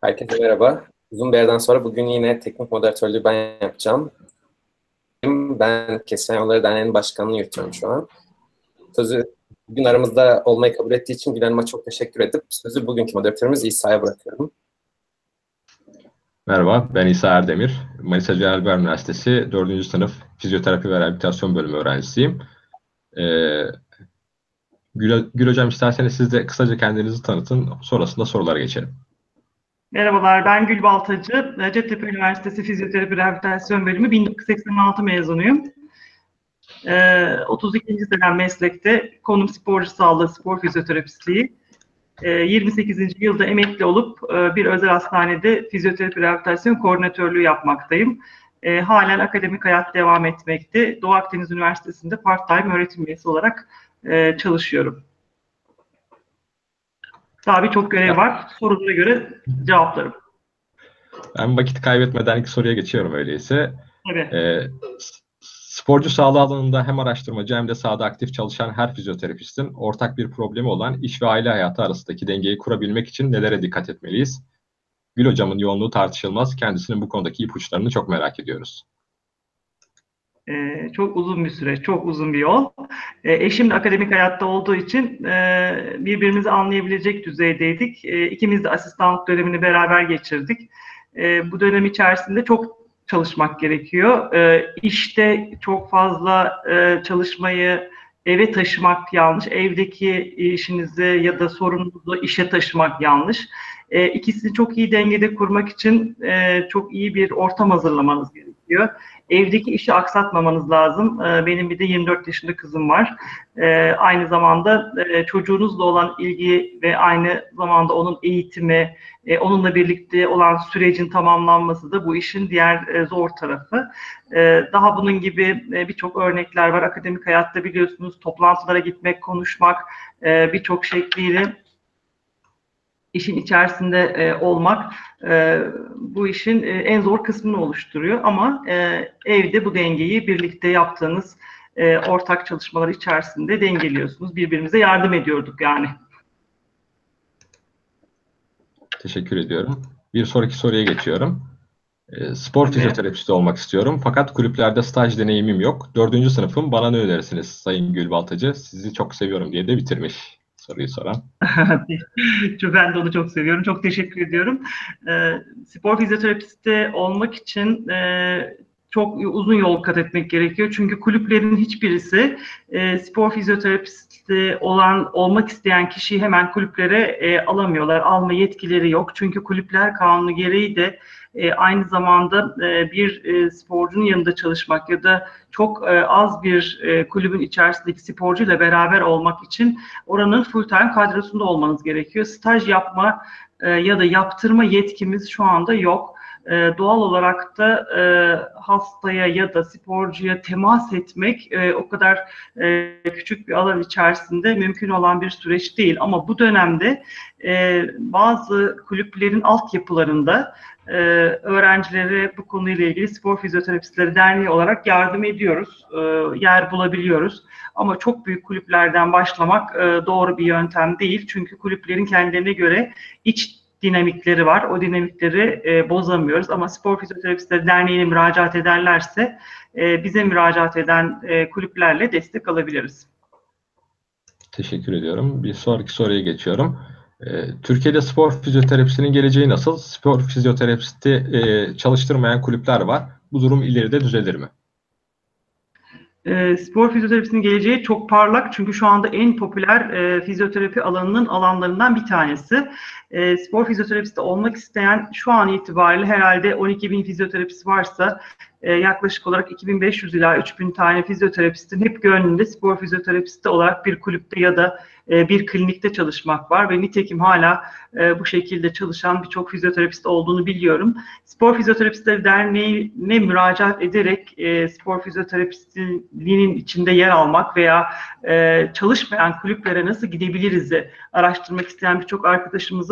Herkese merhaba. Uzun bir yerden sonra bugün yine teknik moderatörlüğü ben yapacağım. Ben Keskin Yolları Derneği'nin başkanlığını yürütüyorum şu an. Sözü bugün aramızda olmayı kabul ettiği için Gül çok teşekkür edip sözü bugünkü moderatörümüz İsa'ya bırakıyorum. Merhaba, ben İsa Erdemir. Manisa Celal Bayar Üniversitesi 4. sınıf Fizyoterapi ve Rehabilitasyon bölümü öğrencisiyim. Ee, Gül, Gül Hocam isterseniz siz de kısaca kendinizi tanıtın, sonrasında sorulara geçelim. Merhabalar, ben Gül Baltacı. Hacettepe Üniversitesi Fizyoterapi Rehabilitasyon Bölümü 1986 mezunuyum. Ee, 32. senem meslekte konum sporcu sağlığı, spor fizyoterapistliği. Ee, 28. yılda emekli olup e, bir özel hastanede fizyoterapi rehabilitasyon koordinatörlüğü yapmaktayım. E, halen akademik hayat devam etmekte. Doğu Akdeniz Üniversitesi'nde part-time öğretim üyesi olarak e, çalışıyorum. Daha birçok görev var. Sorulara göre cevaplarım. Ben vakit kaybetmeden ilk soruya geçiyorum öyleyse. Tabii. Ee, sporcu sağlığı alanında hem araştırmacı hem de sahada aktif çalışan her fizyoterapistin ortak bir problemi olan iş ve aile hayatı arasındaki dengeyi kurabilmek için nelere dikkat etmeliyiz? Gül hocamın yoğunluğu tartışılmaz. Kendisinin bu konudaki ipuçlarını çok merak ediyoruz. Ee, çok uzun bir süre, çok uzun bir yol. Ee, eşim de akademik hayatta olduğu için e, birbirimizi anlayabilecek düzeydeydik. E, ikimiz de asistanlık dönemini beraber geçirdik. E, bu dönem içerisinde çok çalışmak gerekiyor. E, işte çok fazla e, çalışmayı eve taşımak yanlış. Evdeki işinizi ya da sorununuzu işe taşımak yanlış. E, ikisini çok iyi dengede kurmak için e, çok iyi bir ortam hazırlamanız gerekiyor. Evdeki işi aksatmamanız lazım. E, benim bir de 24 yaşında kızım var. E, aynı zamanda e, çocuğunuzla olan ilgi ve aynı zamanda onun eğitimi, e, onunla birlikte olan sürecin tamamlanması da bu işin diğer e, zor tarafı. E, daha bunun gibi birçok örnekler var. Akademik hayatta biliyorsunuz toplantılara gitmek, konuşmak birçok şekliyle işin içerisinde e, olmak e, bu işin e, en zor kısmını oluşturuyor. Ama e, evde bu dengeyi birlikte yaptığınız e, ortak çalışmalar içerisinde dengeliyorsunuz. Birbirimize yardım ediyorduk yani. Teşekkür ediyorum. Bir sonraki soruya geçiyorum. E, spor fizyoterapisti olmak istiyorum fakat kulüplerde staj deneyimim yok. Dördüncü sınıfım bana ne önerirsiniz Sayın Gül Baltacı? Sizi çok seviyorum diye de bitirmiş soruyu soran. ben de onu çok seviyorum. Çok teşekkür ediyorum. E, spor fizyoterapisti olmak için e, çok uzun yol kat etmek gerekiyor. Çünkü kulüplerin hiçbirisi e, spor fizyoterapisti olan olmak isteyen kişiyi hemen kulüplere e, alamıyorlar. Alma yetkileri yok. Çünkü kulüpler kanunu gereği de e, aynı zamanda e, bir e, sporcunun yanında çalışmak ya da çok e, az bir e, kulübün içerisindeki sporcuyla beraber olmak için oranın full time kadrosunda olmanız gerekiyor. Staj yapma e, ya da yaptırma yetkimiz şu anda yok. E, doğal olarak da e, hastaya ya da sporcuya temas etmek e, o kadar e, küçük bir alan içerisinde mümkün olan bir süreç değil. Ama bu dönemde e, bazı kulüplerin altyapılarında e, öğrencilere bu konuyla ilgili Spor Fizyoterapistleri Derneği olarak yardım ediyoruz. E, yer bulabiliyoruz. Ama çok büyük kulüplerden başlamak e, doğru bir yöntem değil. Çünkü kulüplerin kendilerine göre iç dinamikleri var. O dinamikleri e, bozamıyoruz. Ama Spor Fizyoterapistleri Derneği'ne müracaat ederlerse e, bize müracaat eden e, kulüplerle destek alabiliriz. Teşekkür ediyorum. Bir sonraki soruya geçiyorum. E, Türkiye'de spor fizyoterapisinin geleceği nasıl? Spor fizyoterapisti e, çalıştırmayan kulüpler var. Bu durum ileride düzelir mi? E, spor fizyoterapisinin geleceği çok parlak çünkü şu anda en popüler fizyoterapi alanının alanlarından bir tanesi. E, spor fizyoterapisti olmak isteyen şu an itibariyle herhalde 12 bin fizyoterapist varsa e, yaklaşık olarak 2500 ila 3000 tane fizyoterapistin hep gönlünde spor fizyoterapisti olarak bir kulüpte ya da e, bir klinikte çalışmak var ve nitekim hala e, bu şekilde çalışan birçok fizyoterapist olduğunu biliyorum. Spor Fizyoterapistleri Derneği'ne müracaat ederek e, spor fizyoterapistliğinin içinde yer almak veya e, çalışmayan kulüplere nasıl gidebiliriz de araştırmak isteyen birçok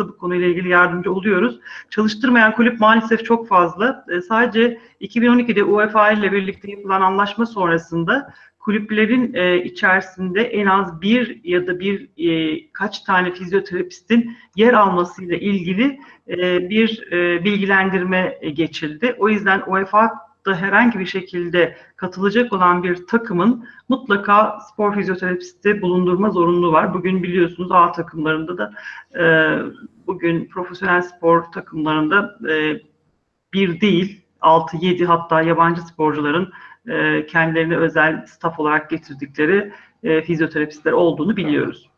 bu konuyla ilgili yardımcı oluyoruz. Çalıştırmayan kulüp maalesef çok fazla. E, sadece 2012 de UEFA ile birlikte yapılan anlaşma sonrasında kulüplerin e, içerisinde en az bir ya da bir e, kaç tane fizyoterapistin yer almasıyla ilgili bir bilgilendirme geçildi. O yüzden UEFA da herhangi bir şekilde katılacak olan bir takımın mutlaka spor fizyoterapisti bulundurma zorunluluğu var. Bugün biliyorsunuz A takımlarında da e, bugün profesyonel spor takımlarında e, bir değil 6-7 hatta yabancı sporcuların e, kendilerine özel staff olarak getirdikleri e, fizyoterapistler olduğunu biliyoruz.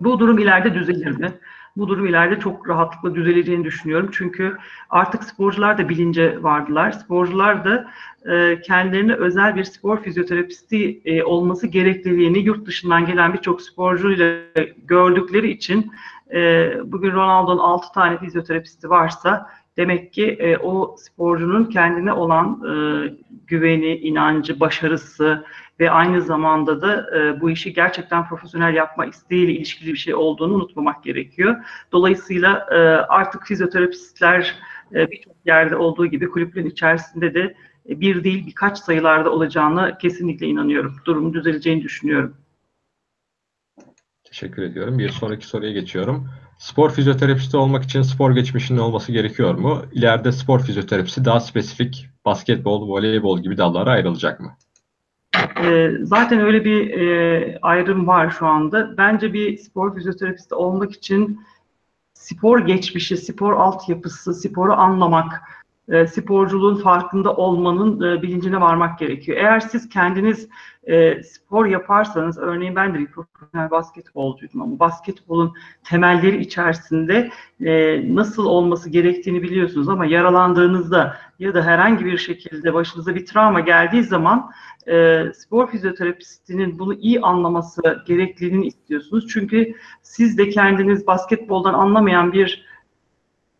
Bu durum ileride düzelir mi? Bu durum ileride çok rahatlıkla düzeleceğini düşünüyorum. Çünkü artık sporcular da bilince vardılar. Sporcular da e, kendilerine özel bir spor fizyoterapisti e, olması gerekliliğini yurt dışından gelen birçok sporcuyla gördükleri için e, bugün Ronaldo'nun 6 tane fizyoterapisti varsa Demek ki e, o sporcunun kendine olan e, güveni, inancı, başarısı ve aynı zamanda da e, bu işi gerçekten profesyonel yapma isteğiyle ilişkili bir şey olduğunu unutmamak gerekiyor. Dolayısıyla e, artık fizyoterapistler e, birçok yerde olduğu gibi kulüplerin içerisinde de e, bir değil birkaç sayılarda olacağını kesinlikle inanıyorum. Durumun düzeleceğini düşünüyorum. Teşekkür ediyorum. Bir sonraki soruya geçiyorum. Spor fizyoterapisti olmak için spor geçmişinin olması gerekiyor mu? İleride spor fizyoterapisi daha spesifik basketbol, voleybol gibi dallara ayrılacak mı? Ee, zaten öyle bir e, ayrım var şu anda. Bence bir spor fizyoterapisti olmak için spor geçmişi, spor altyapısı, sporu anlamak, e, sporculuğun farkında olmanın e, bilincine varmak gerekiyor. Eğer siz kendiniz e, spor yaparsanız, örneğin ben de bir profesyonel basketbolcuydum ama basketbolun temelleri içerisinde e, nasıl olması gerektiğini biliyorsunuz ama yaralandığınızda ya da herhangi bir şekilde başınıza bir travma geldiği zaman e, spor fizyoterapistinin bunu iyi anlaması gerekliliğini istiyorsunuz. Çünkü siz de kendiniz basketboldan anlamayan bir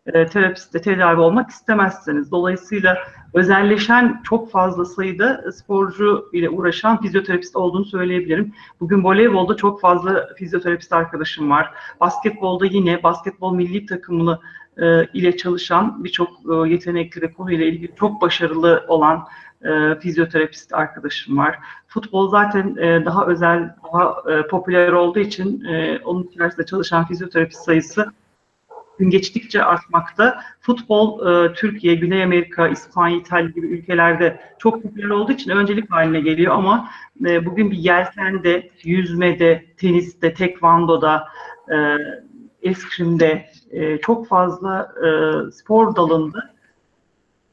e, terapiste tedavi olmak istemezseniz. Dolayısıyla özelleşen çok fazla sayıda sporcu ile uğraşan fizyoterapist olduğunu söyleyebilirim. Bugün voleybolda çok fazla fizyoterapist arkadaşım var. Basketbolda yine basketbol milli takımını e, ile çalışan birçok e, yetenekli ve konuyla ilgili çok başarılı olan e, fizyoterapist arkadaşım var. Futbol zaten e, daha özel, daha e, popüler olduğu için e, onun içerisinde çalışan fizyoterapist sayısı gün geçtikçe artmakta. Futbol e, Türkiye, Güney Amerika, İspanya, İtalya gibi ülkelerde çok popüler olduğu için öncelik haline geliyor ama e, bugün bir yelkende, yüzmede, teniste, tekvandoda, e, eskrimde e, çok fazla e, spor dalında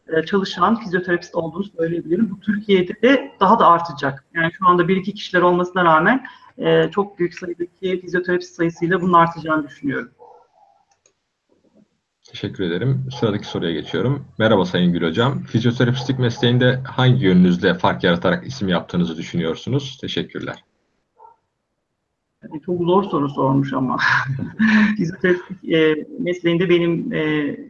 e, çalışan fizyoterapist olduğunu söyleyebilirim. Bu Türkiye'de de daha da artacak. Yani şu anda bir iki kişiler olmasına rağmen e, çok büyük sayıdaki fizyoterapist sayısıyla bunun artacağını düşünüyorum. Teşekkür ederim. Sıradaki soruya geçiyorum. Merhaba Sayın Gül Hocam. Fizyoterapistlik mesleğinde hangi yönünüzde fark yaratarak isim yaptığınızı düşünüyorsunuz? Teşekkürler. Çok zor soru sormuş ama. Fizyoterapistlik e, mesleğinde benim e,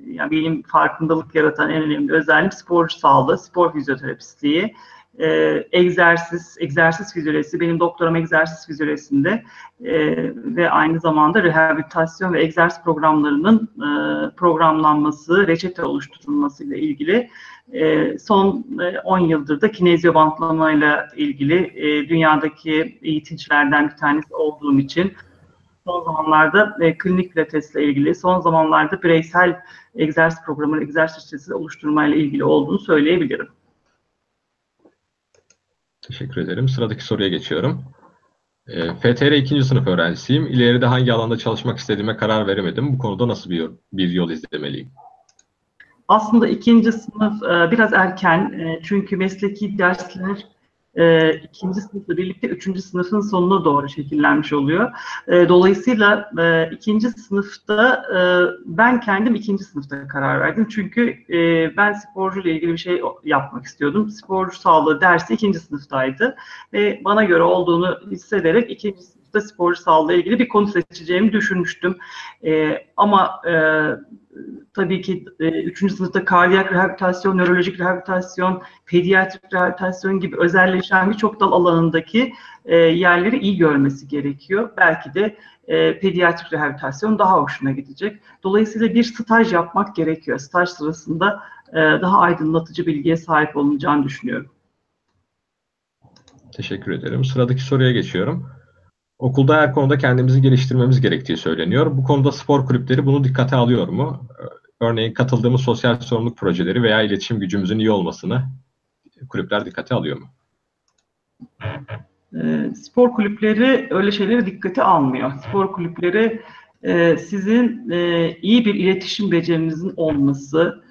yani benim farkındalık yaratan en önemli özelliğim sporcu sağlığı, spor fizyoterapistliği e, egzersiz, egzersiz fizyolojisi, benim doktoram egzersiz fizyolojisinde e, ve aynı zamanda rehabilitasyon ve egzersiz programlarının e, programlanması, reçete oluşturulması ile ilgili e, son 10 e, yıldır da kinezyo bantlamayla ilgili e, dünyadaki eğitimcilerden bir tanesi olduğum için son zamanlarda e, klinik pilatesle ilgili, son zamanlarda bireysel egzersiz programı, egzersiz oluşturmayla ilgili olduğunu söyleyebilirim. Teşekkür ederim. Sıradaki soruya geçiyorum. E, FTR ikinci sınıf öğrencisiyim. İleride hangi alanda çalışmak istediğime karar veremedim. Bu konuda nasıl bir, bir yol izlemeliyim? Aslında ikinci sınıf e, biraz erken e, çünkü mesleki dersler e, ikinci sınıfla birlikte üçüncü sınıfın sonuna doğru şekillenmiş oluyor. E, dolayısıyla e, ikinci sınıfta e, ben kendim ikinci sınıfta karar verdim. Çünkü e, ben sporcuyla ilgili bir şey yapmak istiyordum. Sporcu sağlığı dersi ikinci sınıftaydı. Ve bana göre olduğunu hissederek ikinci sınıfta sporcu sağlığı ilgili bir konu seçeceğimi düşünmüştüm. E, ama e, tabii ki e, sınıfta kardiyak rehabilitasyon, nörolojik rehabilitasyon, pediatrik rehabilitasyon gibi özelleşen birçok dal alanındaki e, yerleri iyi görmesi gerekiyor. Belki de e, pediatrik rehabilitasyon daha hoşuna gidecek. Dolayısıyla bir staj yapmak gerekiyor. Staj sırasında daha aydınlatıcı bilgiye sahip olunacağını düşünüyorum. Teşekkür ederim. Sıradaki soruya geçiyorum. Okulda her konuda kendimizi geliştirmemiz gerektiği söyleniyor. Bu konuda spor kulüpleri bunu dikkate alıyor mu? Örneğin katıldığımız sosyal sorumluluk projeleri veya iletişim gücümüzün iyi olmasını kulüpler dikkate alıyor mu? E, spor kulüpleri öyle şeyleri dikkate almıyor. Spor kulüpleri e, sizin e, iyi bir iletişim becerinizin olması,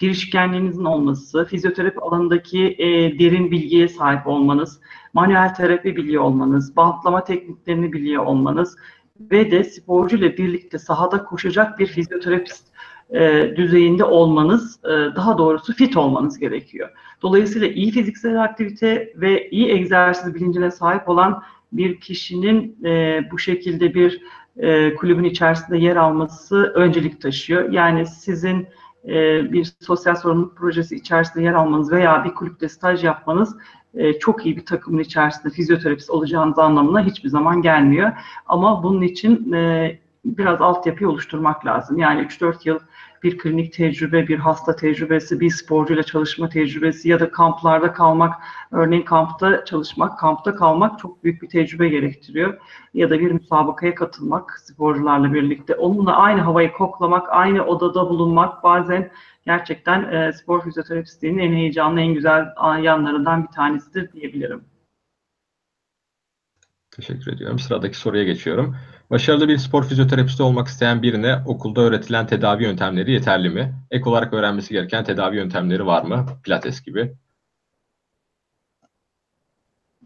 girişkenliğinizin olması, fizyoterapi alanındaki e, derin bilgiye sahip olmanız, manuel terapi biliyor olmanız, bantlama tekniklerini biliyor olmanız ve de sporcu ile birlikte sahada koşacak bir fizyoterapist e, düzeyinde olmanız, e, daha doğrusu fit olmanız gerekiyor. Dolayısıyla iyi fiziksel aktivite ve iyi egzersiz bilincine sahip olan bir kişinin e, bu şekilde bir e, kulübün içerisinde yer alması öncelik taşıyor. Yani sizin e, bir sosyal sorumluluk projesi içerisinde yer almanız veya bir kulüpte staj yapmanız e, çok iyi bir takımın içerisinde fizyoterapist olacağınız anlamına hiçbir zaman gelmiyor. Ama bunun için e, biraz altyapıyı oluşturmak lazım. Yani 3-4 yıl bir klinik tecrübe, bir hasta tecrübesi, bir sporcuyla çalışma tecrübesi ya da kamplarda kalmak, örneğin kampta çalışmak, kampta kalmak çok büyük bir tecrübe gerektiriyor. Ya da bir müsabakaya katılmak sporcularla birlikte. Onunla aynı havayı koklamak, aynı odada bulunmak bazen gerçekten e, spor fizyoterapistliğinin en heyecanlı, en güzel yanlarından bir tanesidir diyebilirim. Teşekkür ediyorum. Sıradaki soruya geçiyorum. Başarılı bir spor fizyoterapisti olmak isteyen birine okulda öğretilen tedavi yöntemleri yeterli mi? Ek olarak öğrenmesi gereken tedavi yöntemleri var mı? Pilates gibi.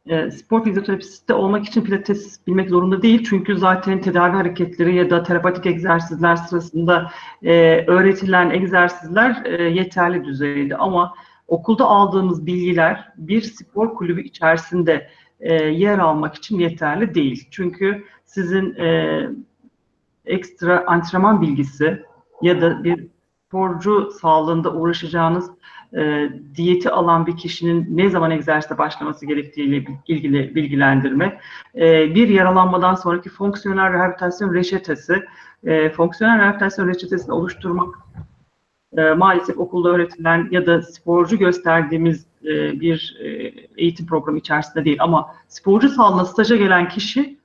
E, spor fizyoterapisti olmak için pilates bilmek zorunda değil. Çünkü zaten tedavi hareketleri ya da terapatik egzersizler sırasında e, öğretilen egzersizler e, yeterli düzeyde. Ama okulda aldığımız bilgiler bir spor kulübü içerisinde e, yer almak için yeterli değil. Çünkü sizin e, ekstra antrenman bilgisi ya da bir sporcu sağlığında uğraşacağınız e, diyeti alan bir kişinin ne zaman egzersize başlaması gerektiğiyle ilgili bilgilendirme, e, bir yaralanmadan sonraki fonksiyonel rehabilitasyon reçetesi, e, fonksiyonel rehabilitasyon reçetesini oluşturmak e, maalesef okulda öğretilen ya da sporcu gösterdiğimiz e, bir e, eğitim programı içerisinde değil ama sporcu sağlığına staja gelen kişi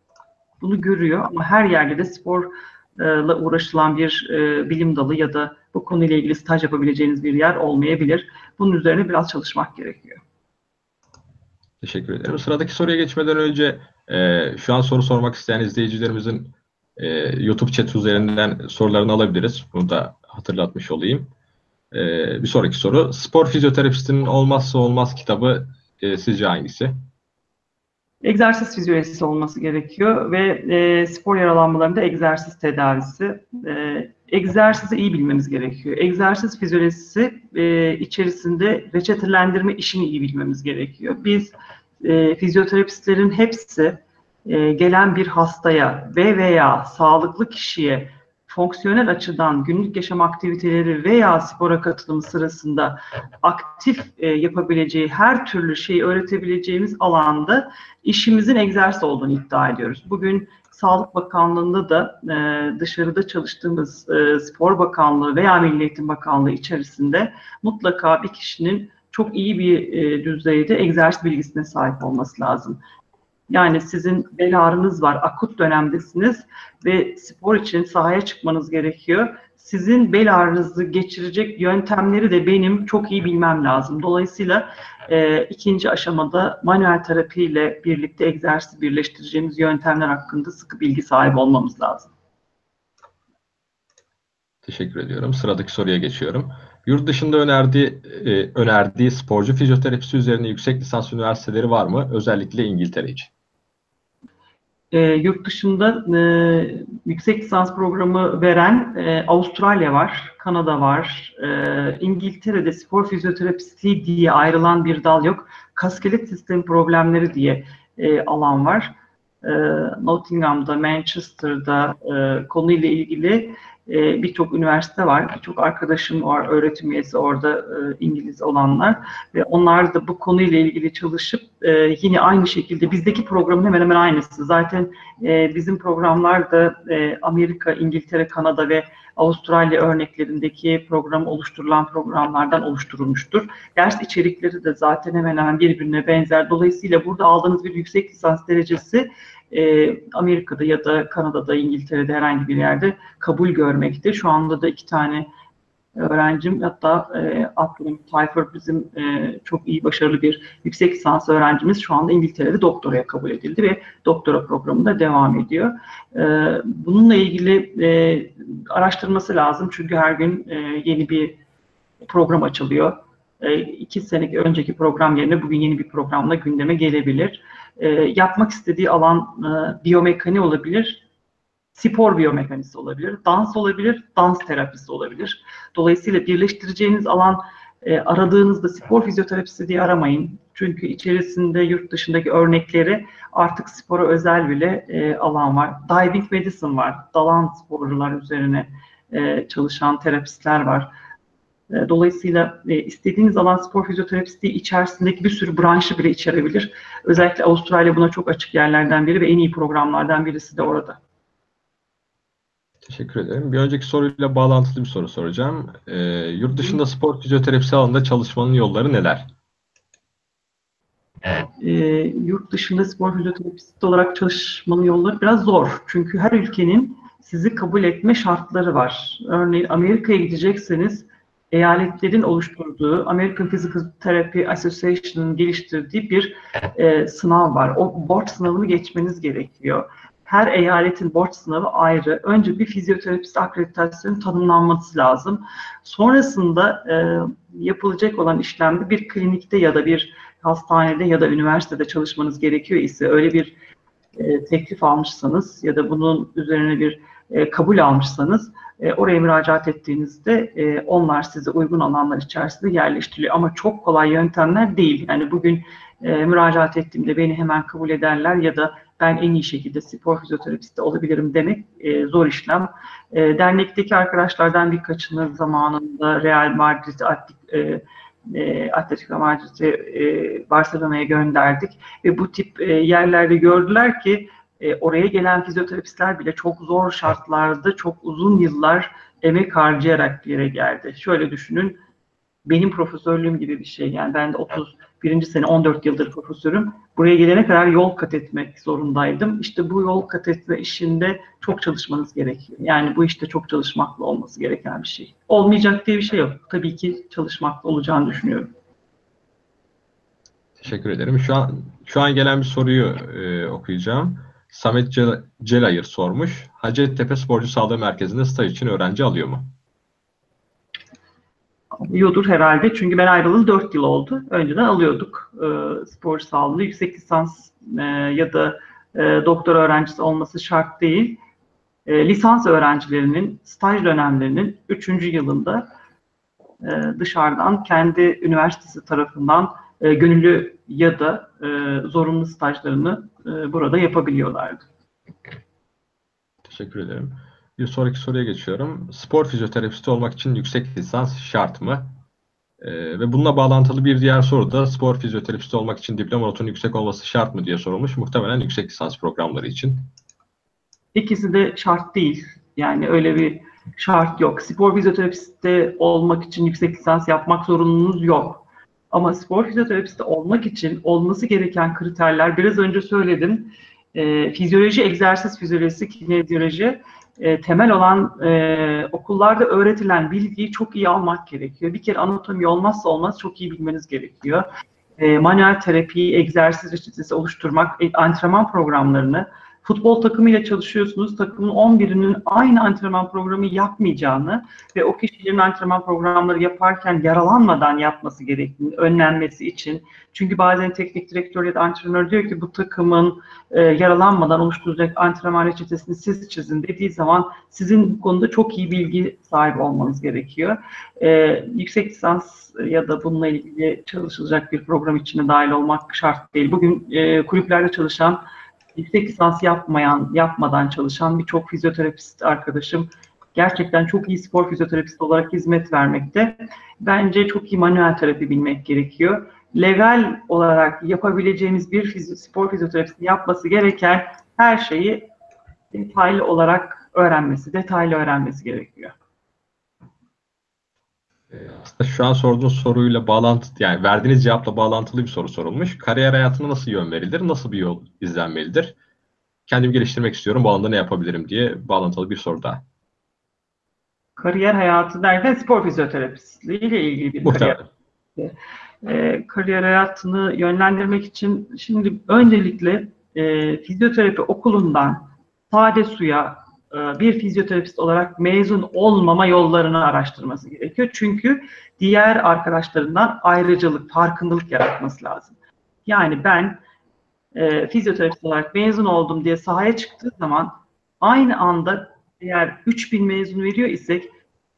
bunu görüyor ama her yerde de sporla uğraşılan bir bilim dalı ya da bu konuyla ilgili staj yapabileceğiniz bir yer olmayabilir. Bunun üzerine biraz çalışmak gerekiyor. Teşekkür ederim. Sıradaki soruya geçmeden önce şu an soru sormak isteyen izleyicilerimizin YouTube chat üzerinden sorularını alabiliriz. Bunu da hatırlatmış olayım. E, bir sonraki soru. Spor fizyoterapistinin olmazsa olmaz kitabı e, sizce hangisi? egzersiz fizyolojisi olması gerekiyor ve e, spor yaralanmalarında egzersiz tedavisi. E, egzersizi iyi bilmemiz gerekiyor. Egzersiz fizyolojisi e, içerisinde reçetelendirme işini iyi bilmemiz gerekiyor. Biz e, fizyoterapistlerin hepsi e, gelen bir hastaya ve veya sağlıklı kişiye fonksiyonel açıdan günlük yaşam aktiviteleri veya spora katılımı sırasında aktif e, yapabileceği her türlü şeyi öğretebileceğimiz alanda işimizin egzersiz olduğunu iddia ediyoruz. Bugün Sağlık Bakanlığı'nda da e, dışarıda çalıştığımız e, Spor Bakanlığı veya Milli Eğitim Bakanlığı içerisinde mutlaka bir kişinin çok iyi bir e, düzeyde egzersiz bilgisine sahip olması lazım. Yani sizin bel ağrınız var, akut dönemdesiniz ve spor için sahaya çıkmanız gerekiyor. Sizin bel ağrınızı geçirecek yöntemleri de benim çok iyi bilmem lazım. Dolayısıyla e, ikinci aşamada manuel terapi ile birlikte egzersiz birleştireceğimiz yöntemler hakkında sıkı bilgi sahibi olmamız lazım. Teşekkür ediyorum. Sıradaki soruya geçiyorum. Yurt dışında önerdiği, e, önerdiği sporcu fizyoterapisi üzerine yüksek lisans üniversiteleri var mı? Özellikle İngiltere için e, yurt dışında e, yüksek lisans programı veren e, Avustralya var, Kanada var, e, İngiltere'de spor fizyoterapistliği diye ayrılan bir dal yok. Kaskelet sistemi problemleri diye e, alan var. E, Nottingham'da, Manchester'da e, konuyla ilgili e, birçok üniversite var, birçok arkadaşım var, öğretim üyesi orada e, İngiliz olanlar ve onlar da bu konuyla ilgili çalışıp e, yine aynı şekilde bizdeki programın hemen hemen aynısı. Zaten e, bizim programlar da e, Amerika, İngiltere, Kanada ve Avustralya örneklerindeki program oluşturulan programlardan oluşturulmuştur. Ders içerikleri de zaten hemen hemen birbirine benzer. Dolayısıyla burada aldığınız bir yüksek lisans derecesi e, Amerika'da ya da Kanada'da, İngiltere'de herhangi bir yerde kabul görmekte. Şu anda da iki tane öğrencim hatta e, Abdülhamit Tayfur bizim e, çok iyi başarılı bir yüksek lisans öğrencimiz şu anda İngiltere'de doktoraya kabul edildi ve doktora programında devam ediyor. E, bununla ilgili e, araştırması lazım çünkü her gün e, yeni bir program açılıyor. E, iki sene önceki program yerine bugün yeni bir programla gündeme gelebilir. E, yapmak istediği alan e, biyomekani olabilir, spor biyomekanisi olabilir, dans olabilir, dans terapisi olabilir. Dolayısıyla birleştireceğiniz alan e, aradığınızda spor fizyoterapisi diye aramayın. Çünkü içerisinde yurt dışındaki örnekleri artık spora özel bile e, alan var. Diving medicine var. Dalan sporcular üzerine e, çalışan terapistler var. E, dolayısıyla e, istediğiniz alan spor fizyoterapisi içerisindeki bir sürü branşı bile içerebilir. Özellikle Avustralya buna çok açık yerlerden biri ve en iyi programlardan birisi de orada. Teşekkür ederim. Bir önceki soruyla bağlantılı bir soru soracağım. E, yurt dışında spor fizyoterapisi alanında çalışmanın yolları neler? E, yurt dışında spor fizyoterapisti olarak çalışmanın yolları biraz zor. Çünkü her ülkenin sizi kabul etme şartları var. Örneğin Amerika'ya gidecekseniz eyaletlerin oluşturduğu American Physical Therapy Association'ın geliştirdiği bir e, sınav var. O board sınavını geçmeniz gerekiyor. Her eyaletin board sınavı ayrı. Önce bir fizyoterapist akreditasyonu tanımlanması lazım. Sonrasında e, yapılacak olan işlemde bir klinikte ya da bir hastanede ya da üniversitede çalışmanız gerekiyor ise öyle bir e, teklif almışsanız ya da bunun üzerine bir e, kabul almışsanız e, oraya müracaat ettiğinizde e, onlar size uygun alanlar içerisinde yerleştiriliyor. Ama çok kolay yöntemler değil. Yani bugün e, müracaat ettiğimde beni hemen kabul ederler ya da ben en iyi şekilde spor fizyoterapisti olabilirim demek zor işlem. Dernekteki arkadaşlardan birkaçını zamanında Real Madrid Atletik, e, e, Atletico Madrid'e e, Barcelona'ya gönderdik ve bu tip yerlerde gördüler ki e, oraya gelen fizyoterapistler bile çok zor şartlarda çok uzun yıllar emek harcayarak bir yere geldi. Şöyle düşünün, benim profesörlüğüm gibi bir şey. Yani ben de 31. sene 14 yıldır profesörüm. Buraya gelene kadar yol kat etmek zorundaydım. İşte bu yol kat etme işinde çok çalışmanız gerekiyor. Yani bu işte çok çalışmakla olması gereken bir şey. Olmayacak diye bir şey yok. Tabii ki çalışmakla olacağını düşünüyorum. Teşekkür ederim. Şu an şu an gelen bir soruyu e, okuyacağım. Samet Cel Celayır sormuş. Hacettepe Sporcu Sağlığı Merkezi'nde staj için öğrenci alıyor mu? Alıyordur herhalde. Çünkü ben ayrılalı 4 yıl oldu. Önceden alıyorduk e, sporcu sağlığı. Yüksek lisans e, ya da e, doktor öğrencisi olması şart değil. E, lisans öğrencilerinin staj dönemlerinin 3. yılında e, dışarıdan kendi üniversitesi tarafından e, gönüllü ya da e, zorunlu stajlarını burada yapabiliyorlardı. Teşekkür ederim. Bir sonraki soruya geçiyorum. Spor fizyoterapisti olmak için yüksek lisans şart mı? Ee, ve bununla bağlantılı bir diğer soru da spor fizyoterapisti olmak için diploma notunun yüksek olması şart mı diye sorulmuş. Muhtemelen yüksek lisans programları için. İkisi de şart değil. Yani öyle bir şart yok. Spor fizyoterapisti olmak için yüksek lisans yapmak zorunluluğunuz yok. Ama spor fizyoterapisti olmak için olması gereken kriterler biraz önce söyledim. E, fizyoloji, egzersiz fizyolojisi, kinezyoloji e, temel olan e, okullarda öğretilen bilgiyi çok iyi almak gerekiyor. Bir kere anatomi olmazsa olmaz çok iyi bilmeniz gerekiyor. E, manuel terapi, egzersiz reçetesi oluşturmak, e, antrenman programlarını futbol takımıyla çalışıyorsunuz. Takımın 11'inin aynı antrenman programı yapmayacağını ve o kişilerin antrenman programları yaparken yaralanmadan yapması gerektiğini önlenmesi için. Çünkü bazen teknik direktör ya da antrenör diyor ki bu takımın e, yaralanmadan oluşturacak antrenman reçetesini siz çizin dediği zaman sizin bu konuda çok iyi bilgi sahibi olmanız gerekiyor. E, yüksek lisans ya da bununla ilgili çalışılacak bir program içine dahil olmak şart değil. Bugün e, kulüplerde çalışan yüksek lisans yapmayan, yapmadan çalışan birçok fizyoterapist arkadaşım gerçekten çok iyi spor fizyoterapisti olarak hizmet vermekte. Bence çok iyi manuel terapi bilmek gerekiyor. Legal olarak yapabileceğimiz bir fizyo, spor fizyoterapisti yapması gereken her şeyi detaylı olarak öğrenmesi, detaylı öğrenmesi gerekiyor. Aslında şu an sorduğunuz soruyla bağlantı, yani verdiğiniz cevapla bağlantılı bir soru sorulmuş. Kariyer hayatına nasıl yön verilir? Nasıl bir yol izlenmelidir? Kendimi geliştirmek istiyorum. Bu alanda ne yapabilirim diye bağlantılı bir soru daha. Kariyer hayatı derken spor fizyoterapistliği ile ilgili bir Muhtemelen. kariyer. E, kariyer hayatını yönlendirmek için şimdi öncelikle e, fizyoterapi okulundan sade suya bir fizyoterapist olarak mezun olmama yollarını araştırması gerekiyor. Çünkü diğer arkadaşlarından ayrıcalık, farkındalık yaratması lazım. Yani ben e, fizyoterapist olarak mezun oldum diye sahaya çıktığı zaman aynı anda eğer 3000 mezun veriyor isek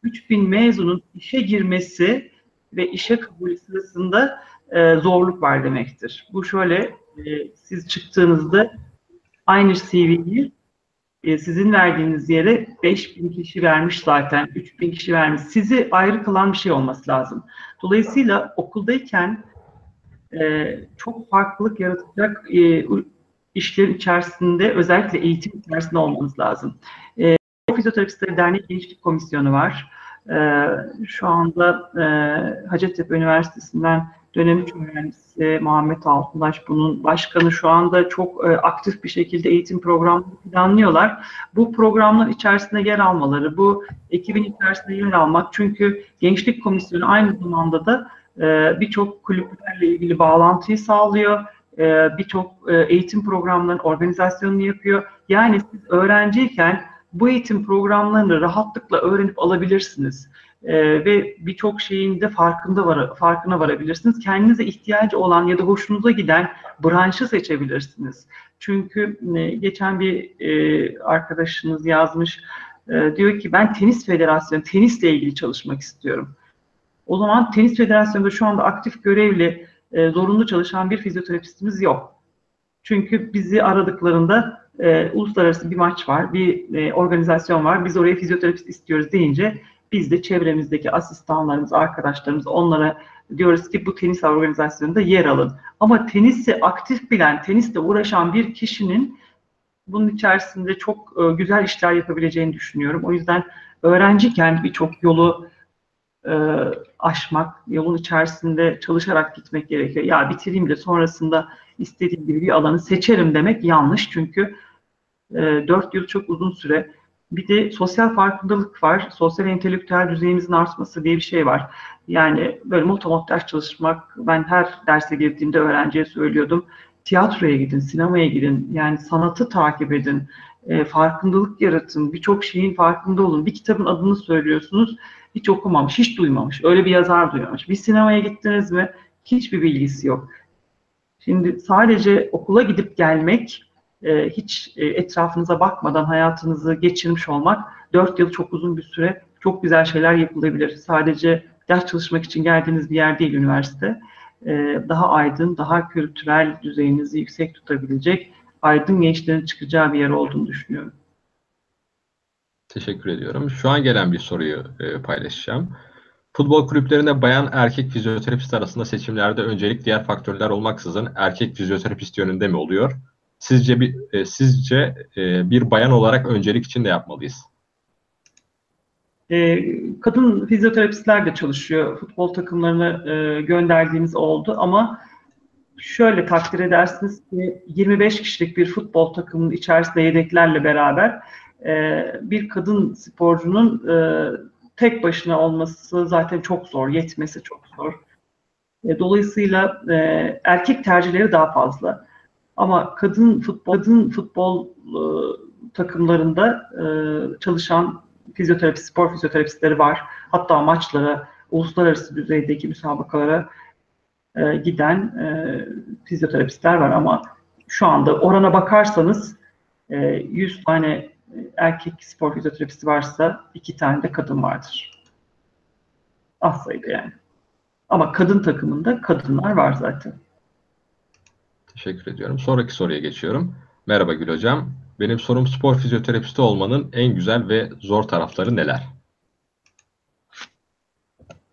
3000 mezunun işe girmesi ve işe kabul sırasında e, zorluk var demektir. Bu şöyle e, siz çıktığınızda aynı CV'yi e, sizin verdiğiniz yere 5000 kişi vermiş zaten, 3000 kişi vermiş. Sizi ayrı kılan bir şey olması lazım. Dolayısıyla okuldayken e, çok farklılık yaratacak e, işlerin içerisinde özellikle eğitim içerisinde olmanız lazım. E, Fizyoterapistleri Dernek Gençlik Komisyonu var. E, şu anda e, Hacettepe Üniversitesi'nden dönem 3 öğrencisi Muhammed Altındaş bunun başkanı şu anda çok e, aktif bir şekilde eğitim programı planlıyorlar. Bu programların içerisinde yer almaları, bu ekibin içerisinde yer almak çünkü Gençlik Komisyonu aynı zamanda da e, birçok kulüplerle ilgili bağlantıyı sağlıyor. Birçok eğitim programlarının organizasyonunu yapıyor. Yani siz öğrenciyken bu eğitim programlarını rahatlıkla öğrenip alabilirsiniz. Ee, ve birçok şeyin de farkında var, farkına varabilirsiniz. Kendinize ihtiyacı olan ya da hoşunuza giden branşı seçebilirsiniz. Çünkü e, geçen bir e, arkadaşınız yazmış, e, diyor ki ben tenis federasyonu, tenisle ilgili çalışmak istiyorum. O zaman tenis federasyonunda şu anda aktif görevli, e, zorunlu çalışan bir fizyoterapistimiz yok. Çünkü bizi aradıklarında e, uluslararası bir maç var, bir e, organizasyon var, biz oraya fizyoterapist istiyoruz deyince biz de çevremizdeki asistanlarımız, arkadaşlarımız onlara diyoruz ki bu tenis organizasyonunda yer alın. Ama tenisi aktif bilen, tenisle uğraşan bir kişinin bunun içerisinde çok e, güzel işler yapabileceğini düşünüyorum. O yüzden öğrenciyken birçok yolu e, aşmak, yolun içerisinde çalışarak gitmek gerekiyor. Ya bitireyim de sonrasında istediğim gibi bir alanı seçerim demek yanlış. Çünkü e, 4 yıl çok uzun süre. Bir de sosyal farkındalık var. Sosyal entelektüel düzeyimizin artması diye bir şey var. Yani böyle motomot ders çalışmak, ben her derse girdiğimde öğrenciye söylüyordum. Tiyatroya gidin, sinemaya gidin, yani sanatı takip edin, e, farkındalık yaratın, birçok şeyin farkında olun. Bir kitabın adını söylüyorsunuz, hiç okumamış, hiç duymamış, öyle bir yazar duymamış. Bir sinemaya gittiniz mi? Hiçbir bilgisi yok. Şimdi sadece okula gidip gelmek, e, hiç e, etrafınıza bakmadan hayatınızı geçirmiş olmak, dört yıl çok uzun bir süre, çok güzel şeyler yapılabilir. Sadece ders çalışmak için geldiğiniz bir yer değil üniversite. E, daha aydın, daha kültürel düzeyinizi yüksek tutabilecek, aydın gençlerin çıkacağı bir yer olduğunu düşünüyorum. Teşekkür ediyorum. Şu an gelen bir soruyu e, paylaşacağım. Futbol kulüplerinde bayan erkek fizyoterapist arasında seçimlerde öncelik diğer faktörler olmaksızın erkek fizyoterapist yönünde mi oluyor? Sizce bir e, sizce e, bir bayan olarak öncelik için de yapmalıyız? E, kadın fizyoterapistler de çalışıyor. Futbol takımlarına e, gönderdiğimiz oldu ama şöyle takdir edersiniz ki 25 kişilik bir futbol takımının içerisinde yedeklerle beraber e, bir kadın sporcunun e, tek başına olması zaten çok zor, yetmesi çok zor. E, dolayısıyla e, erkek tercihleri daha fazla. Ama kadın futbol, kadın futbol takımlarında çalışan fizyoterapist, spor fizyoterapistleri var. Hatta maçlara, uluslararası düzeydeki müsabakalara giden fizyoterapistler var ama şu anda orana bakarsanız e, 100 tane erkek spor fizyoterapisti varsa iki tane de kadın vardır. Az sayıda yani. Ama kadın takımında kadınlar var zaten. Teşekkür ediyorum. Sonraki soruya geçiyorum. Merhaba Gül Hocam. Benim sorum spor fizyoterapisti olmanın en güzel ve zor tarafları neler?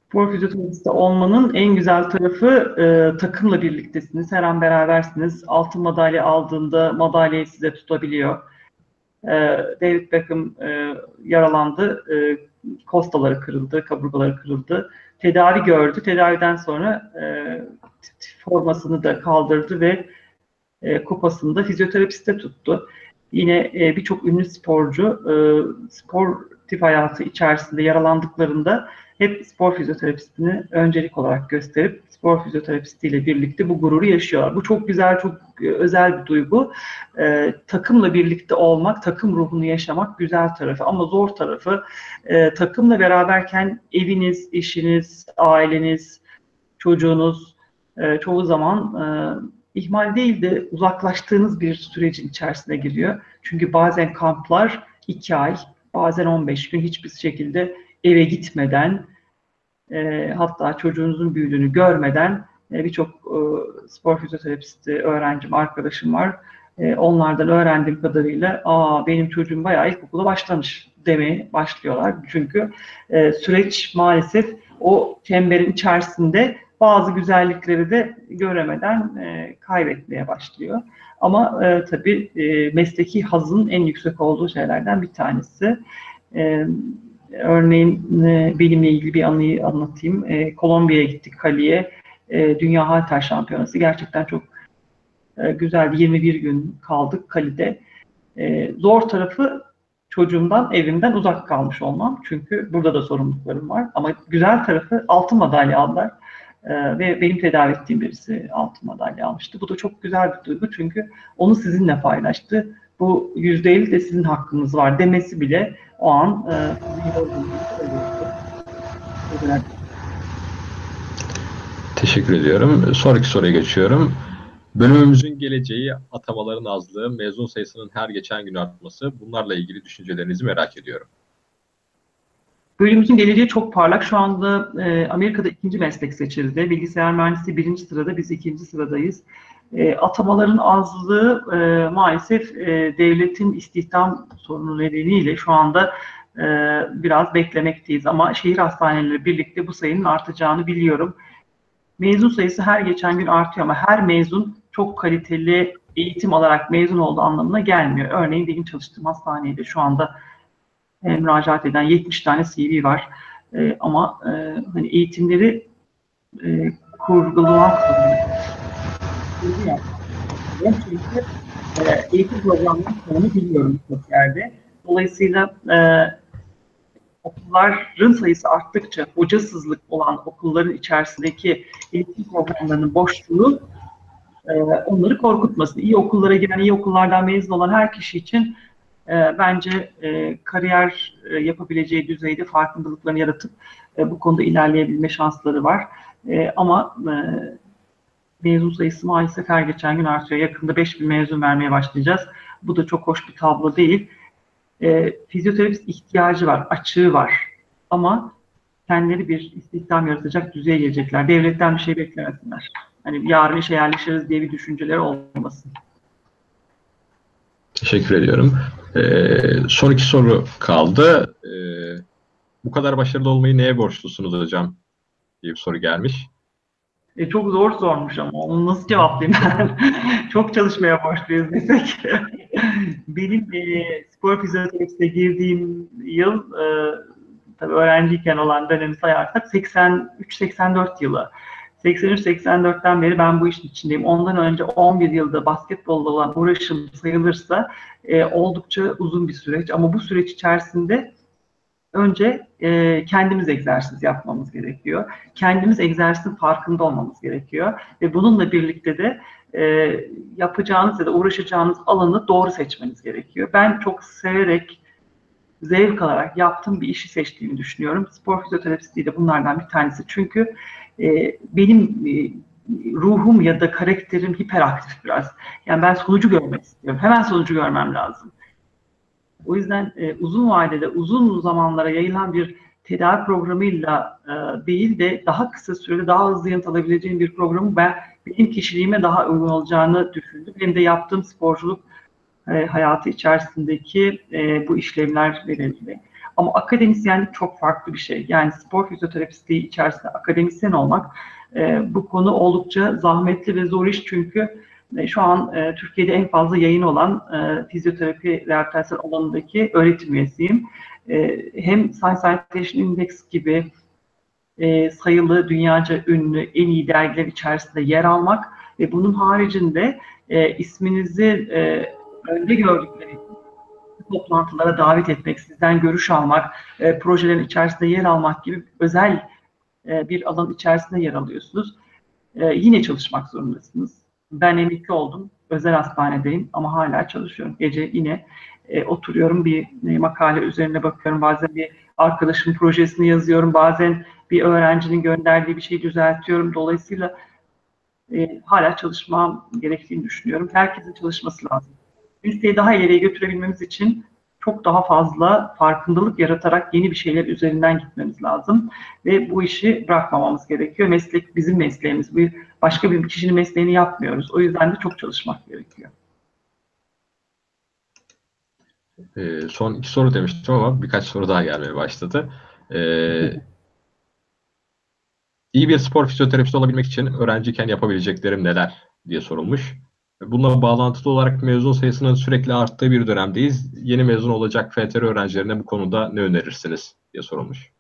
Spor fizyoterapisti olmanın en güzel tarafı e, takımla birliktesiniz. Her an berabersiniz. Altın madalya aldığında madalyayı size tutabiliyor. E, David Beckham e, yaralandı. E, kostaları kırıldı, kaburgaları kırıldı. Tedavi gördü. Tedaviden sonra e, formasını da kaldırdı ve e, kupasını da fizyoterapiste tuttu. Yine e, birçok ünlü sporcu e, sportif hayatı içerisinde yaralandıklarında hep spor fizyoterapistini öncelik olarak gösterip spor fizyoterapistiyle birlikte bu gururu yaşıyorlar. Bu çok güzel, çok özel bir duygu. E, takımla birlikte olmak, takım ruhunu yaşamak güzel tarafı ama zor tarafı e, takımla beraberken eviniz, işiniz, aileniz, çocuğunuz e, çoğu zaman e, ihmal değil de uzaklaştığınız bir sürecin içerisine giriyor. Çünkü bazen kamplar iki ay, bazen 15 gün hiçbir şekilde eve gitmeden e, hatta çocuğunuzun büyüdüğünü görmeden e, birçok e, spor fizyoterapisti öğrencim, arkadaşım var. E, onlardan öğrendiğim kadarıyla aa benim çocuğum bayağı ilkokula başlamış demeye başlıyorlar. Çünkü e, süreç maalesef o çemberin içerisinde bazı güzellikleri de göremeden e, kaybetmeye başlıyor. Ama e, tabii e, mesleki hazın en yüksek olduğu şeylerden bir tanesi. E, örneğin e, benimle ilgili bir anıyı anlatayım. E, Kolombiya'ya gittik Kali'ye. E, Dünya Halter Şampiyonası. Gerçekten çok güzel bir 21 gün kaldık Kali'de. Zor tarafı çocuğumdan, evimden uzak kalmış olmam. Çünkü burada da sorumluluklarım var. Ama güzel tarafı altın madalya aldılar. Ve benim tedavi ettiğim birisi altın madalya almıştı. Bu da çok güzel bir duygu çünkü onu sizinle paylaştı. Bu yüzde elli de sizin hakkınız var demesi bile o an e, Teşekkür ediyorum. Sonraki soruya geçiyorum. Bölümümüzün geleceği, atamaların azlığı, mezun sayısının her geçen gün artması. Bunlarla ilgili düşüncelerinizi merak ediyorum. Bölümümüzün geleceği çok parlak. Şu anda e, Amerika'da ikinci meslek seçildi. Bilgisayar mühendisi birinci sırada, biz ikinci sıradayız. E, atamaların azlığı e, maalesef e, devletin istihdam sorunu nedeniyle şu anda e, biraz beklemekteyiz. Ama şehir hastaneleri birlikte bu sayının artacağını biliyorum. Mezun sayısı her geçen gün artıyor ama her mezun çok kaliteli eğitim alarak mezun olduğu anlamına gelmiyor. Örneğin benim çalıştığım hastanede şu anda e, müracaat eden 70 tane CV var. E, ama e, hani eğitimleri e, kurgulamak zorunda. Çünkü e, eğitim programlarının sonunu biliyorum birçok yerde. Dolayısıyla e, okulların sayısı arttıkça hocasızlık olan okulların içerisindeki eğitim programlarının boşluğu e, onları korkutmasın. İyi okullara giren, iyi okullardan mezun olan her kişi için e, bence e, kariyer e, yapabileceği düzeyde farkındalıklarını yaratıp e, bu konuda ilerleyebilme şansları var. E, ama e, mezun sayısı maalesef her geçen gün artıyor. Yakında 5000 mezun vermeye başlayacağız. Bu da çok hoş bir tablo değil. E, fizyoterapist ihtiyacı var, açığı var. Ama kendileri bir istihdam yaratacak düzeye gelecekler. Devletten bir şey beklemesinler. Hani yarın işe yerleşiriz diye bir düşünceleri olmasın. Teşekkür ediyorum. Ee, son iki soru kaldı. Ee, bu kadar başarılı olmayı neye borçlusunuz hocam? diye bir soru gelmiş. E, çok zor sormuş ama onu nasıl cevaplayayım ben? çok çalışmaya başlıyoruz desek. Benim e, spor fizyoterapiste girdiğim yıl e, tabii öğrenciyken olan dönemi sayarsak 83-84 yılı. 83-84'ten beri ben bu işin içindeyim. Ondan önce 11 yılda basketbolla olan uğraşım sayılırsa e, oldukça uzun bir süreç. Ama bu süreç içerisinde önce e, kendimiz egzersiz yapmamız gerekiyor. Kendimiz egzersizin farkında olmamız gerekiyor. Ve bununla birlikte de e, yapacağınız ya da uğraşacağınız alanı doğru seçmeniz gerekiyor. Ben çok severek, zevk alarak yaptığım bir işi seçtiğimi düşünüyorum. Spor fizyoterapisti de bunlardan bir tanesi. Çünkü e, benim e, ruhum ya da karakterim hiperaktif biraz. Yani ben sonucu görmek istiyorum. Hemen sonucu görmem lazım. O yüzden e, uzun vadede, uzun zamanlara yayılan bir tedavi programıyla e, değil de daha kısa sürede daha hızlı yanıt alabileceğim bir programı ben benim kişiliğime daha uygun olacağını düşündüm. Benim de yaptığım sporculuk e, hayatı içerisindeki e, bu işlevler verildi. Ama akademisyenlik çok farklı bir şey. Yani spor fizyoterapistliği içerisinde akademisyen olmak e, bu konu oldukça zahmetli ve zor iş çünkü şu an e, Türkiye'de en fazla yayın olan e, fizyoterapi rehabilitasyon alanındaki öğretim üyesiyim. E, hem Science Citation Index gibi e, sayılı dünyaca ünlü en iyi dergiler içerisinde yer almak ve bunun haricinde e, isminizi e, önde gördükleri toplantılara davet etmek, sizden görüş almak, e, projelerin içerisinde yer almak gibi özel e, bir alan içerisinde yer alıyorsunuz. E, yine çalışmak zorundasınız. Ben emekli oldum, özel hastanedeyim ama hala çalışıyorum. Gece yine e, oturuyorum bir e, makale üzerine bakıyorum. Bazen bir arkadaşımın projesini yazıyorum. Bazen bir öğrencinin gönderdiği bir şeyi düzeltiyorum. Dolayısıyla e, hala çalışmam gerektiğini düşünüyorum. Herkesin çalışması lazım. Listeyi daha ileriye götürebilmemiz için çok daha fazla farkındalık yaratarak yeni bir şeyler üzerinden gitmemiz lazım. Ve bu işi bırakmamamız gerekiyor. Meslek bizim mesleğimiz. Bir, başka bir kişinin mesleğini yapmıyoruz. O yüzden de çok çalışmak gerekiyor. Ee, son iki soru demiştim ama birkaç soru daha gelmeye başladı. Ee, iyi bir spor fizyoterapisti olabilmek için öğrenciyken yapabileceklerim neler diye sorulmuş. Bununla bağlantılı olarak mezun sayısının sürekli arttığı bir dönemdeyiz. Yeni mezun olacak FTR öğrencilerine bu konuda ne önerirsiniz diye sorulmuş.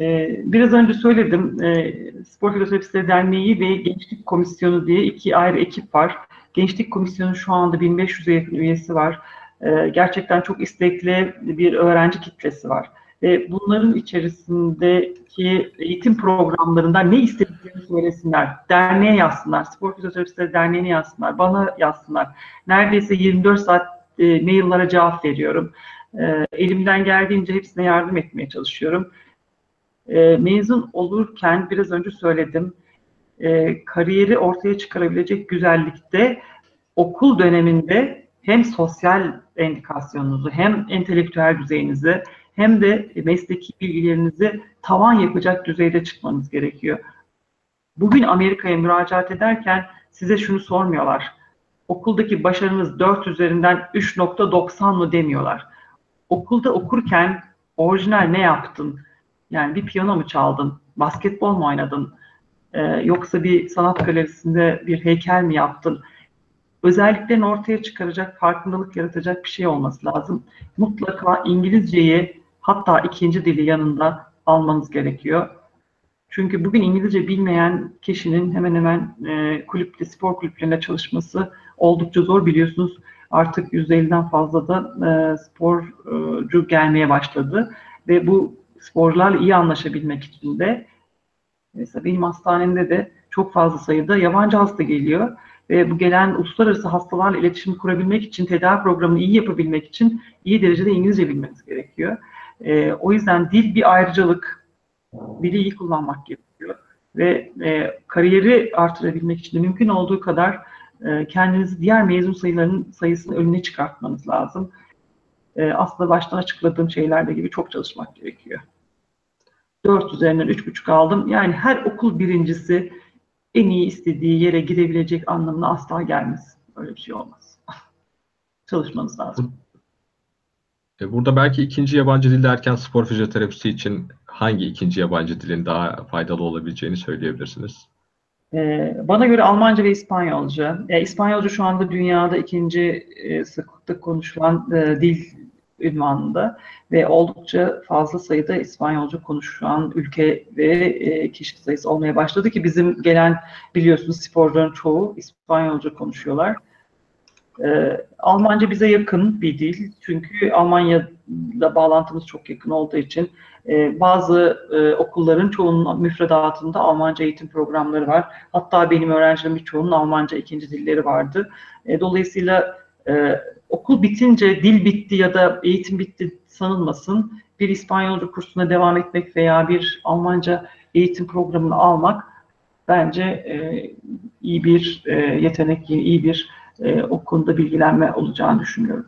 Ee, biraz önce söyledim, e, Spor Filozofistleri Derneği ve Gençlik Komisyonu diye iki ayrı ekip var. Gençlik Komisyonu şu anda 1500'e yakın üyesi var. Ee, gerçekten çok istekli bir öğrenci kitlesi var. Bunların içerisindeki eğitim programlarından ne istediklerini söylesinler. Derneğe yazsınlar, Spor Fizyoterapistleri Derneği'ne yazsınlar, bana yazsınlar. Neredeyse 24 saat e, maillere cevap veriyorum. E, elimden geldiğince hepsine yardım etmeye çalışıyorum. E, mezun olurken biraz önce söyledim, e, kariyeri ortaya çıkarabilecek güzellikte okul döneminde hem sosyal endikasyonunuzu hem entelektüel düzeyinizi hem de mesleki bilgilerinizi tavan yapacak düzeyde çıkmanız gerekiyor. Bugün Amerika'ya müracaat ederken size şunu sormuyorlar. Okuldaki başarınız 4 üzerinden 3.90 mı demiyorlar. Okulda okurken orijinal ne yaptın? Yani bir piyano mu çaldın? Basketbol mu oynadın? Ee, yoksa bir sanat galerisinde bir heykel mi yaptın? Özelliklerini ortaya çıkaracak, farkındalık yaratacak bir şey olması lazım. Mutlaka İngilizceyi hatta ikinci dili yanında almanız gerekiyor. Çünkü bugün İngilizce bilmeyen kişinin hemen hemen e, kulüpte, spor kulüplerinde çalışması oldukça zor biliyorsunuz. Artık %50'den fazla da e, sporcu gelmeye başladı. Ve bu sporcularla iyi anlaşabilmek için de mesela benim hastanemde de çok fazla sayıda yabancı hasta geliyor. Ve bu gelen uluslararası hastalarla iletişim kurabilmek için, tedavi programını iyi yapabilmek için iyi derecede İngilizce bilmeniz gerekiyor. E, o yüzden dil bir ayrıcalık. Dili iyi kullanmak gerekiyor. Ve e, kariyeri artırabilmek için de mümkün olduğu kadar e, kendinizi diğer mezun sayılarının sayısını önüne çıkartmanız lazım. E, aslında baştan açıkladığım şeylerde gibi çok çalışmak gerekiyor. 4 üzerinden 3,5 aldım. Yani her okul birincisi en iyi istediği yere girebilecek anlamına asla gelmez. Öyle bir şey olmaz. Çalışmanız lazım. E, burada belki ikinci yabancı dil derken spor fizyoterapisi için hangi ikinci yabancı dilin daha faydalı olabileceğini söyleyebilirsiniz? E, bana göre Almanca ve İspanyolca. İspanyolca şu anda dünyada ikinci e, sıklıkta konuşulan dil ünvanında ve oldukça fazla sayıda İspanyolca konuşan ülke ve kişi sayısı olmaya başladı ki bizim gelen biliyorsunuz sporcuların çoğu İspanyolca konuşuyorlar. E, Almanca bize yakın bir dil. Çünkü Almanya'da bağlantımız çok yakın olduğu için e, bazı e, okulların çoğunun müfredatında Almanca eğitim programları var. Hatta benim öğrencilerim birçoğunun Almanca ikinci dilleri vardı. E, dolayısıyla okul bitince dil bitti ya da eğitim bitti sanılmasın. Bir İspanyolca kursuna devam etmek veya bir Almanca eğitim programını almak bence iyi bir yetenek, iyi bir e, o konuda bilgilenme olacağını düşünüyorum.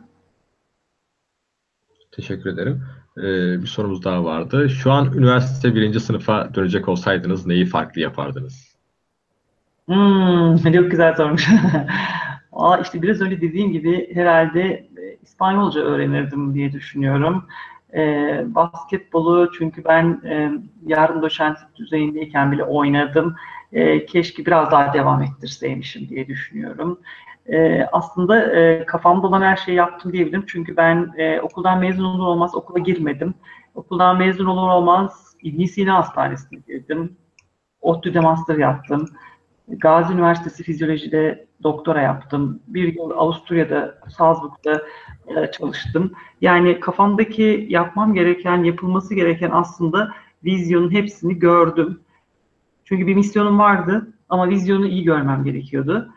Teşekkür ederim. Ee, bir sorumuz daha vardı. Şu an üniversite birinci sınıfa dönecek olsaydınız neyi farklı yapardınız? Hmm, çok güzel sormuş. Aa, işte biraz önce dediğim gibi herhalde e, İspanyolca öğrenirdim diye düşünüyorum. E, basketbolu çünkü ben e, yarın doçentlik düzeyindeyken bile oynadım. E, keşke biraz daha devam ettirseymişim diye düşünüyorum. E, aslında e, kafamda olan her şeyi yaptım diyebilirim. Çünkü ben e, okuldan mezun olur olmaz okula girmedim. Okuldan mezun olur olmaz İbn Sina Hastanesi'ne girdim. ODTÜ'de master yaptım. Gazi Üniversitesi Fizyoloji'de doktora yaptım. Bir yıl Avusturya'da, Salzburg'da e, çalıştım. Yani kafamdaki yapmam gereken, yapılması gereken aslında vizyonun hepsini gördüm. Çünkü bir misyonum vardı ama vizyonu iyi görmem gerekiyordu.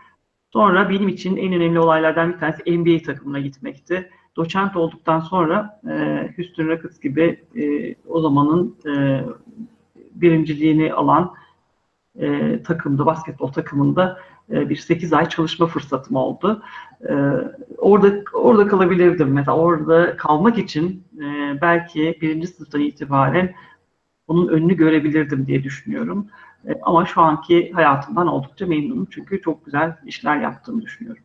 Sonra benim için en önemli olaylardan bir tanesi NBA takımına gitmekti. Doçent olduktan sonra e, Houston Rockets gibi e, o zamanın e, birinciliğini alan e, takımda, basketbol takımında e, bir 8 ay çalışma fırsatım oldu. E, orada orada kalabilirdim. Mesela orada kalmak için e, belki birinci sınıftan itibaren onun önünü görebilirdim diye düşünüyorum. E, ama şu anki hayatımdan oldukça memnunum. Çünkü çok güzel işler yaptığımı düşünüyorum.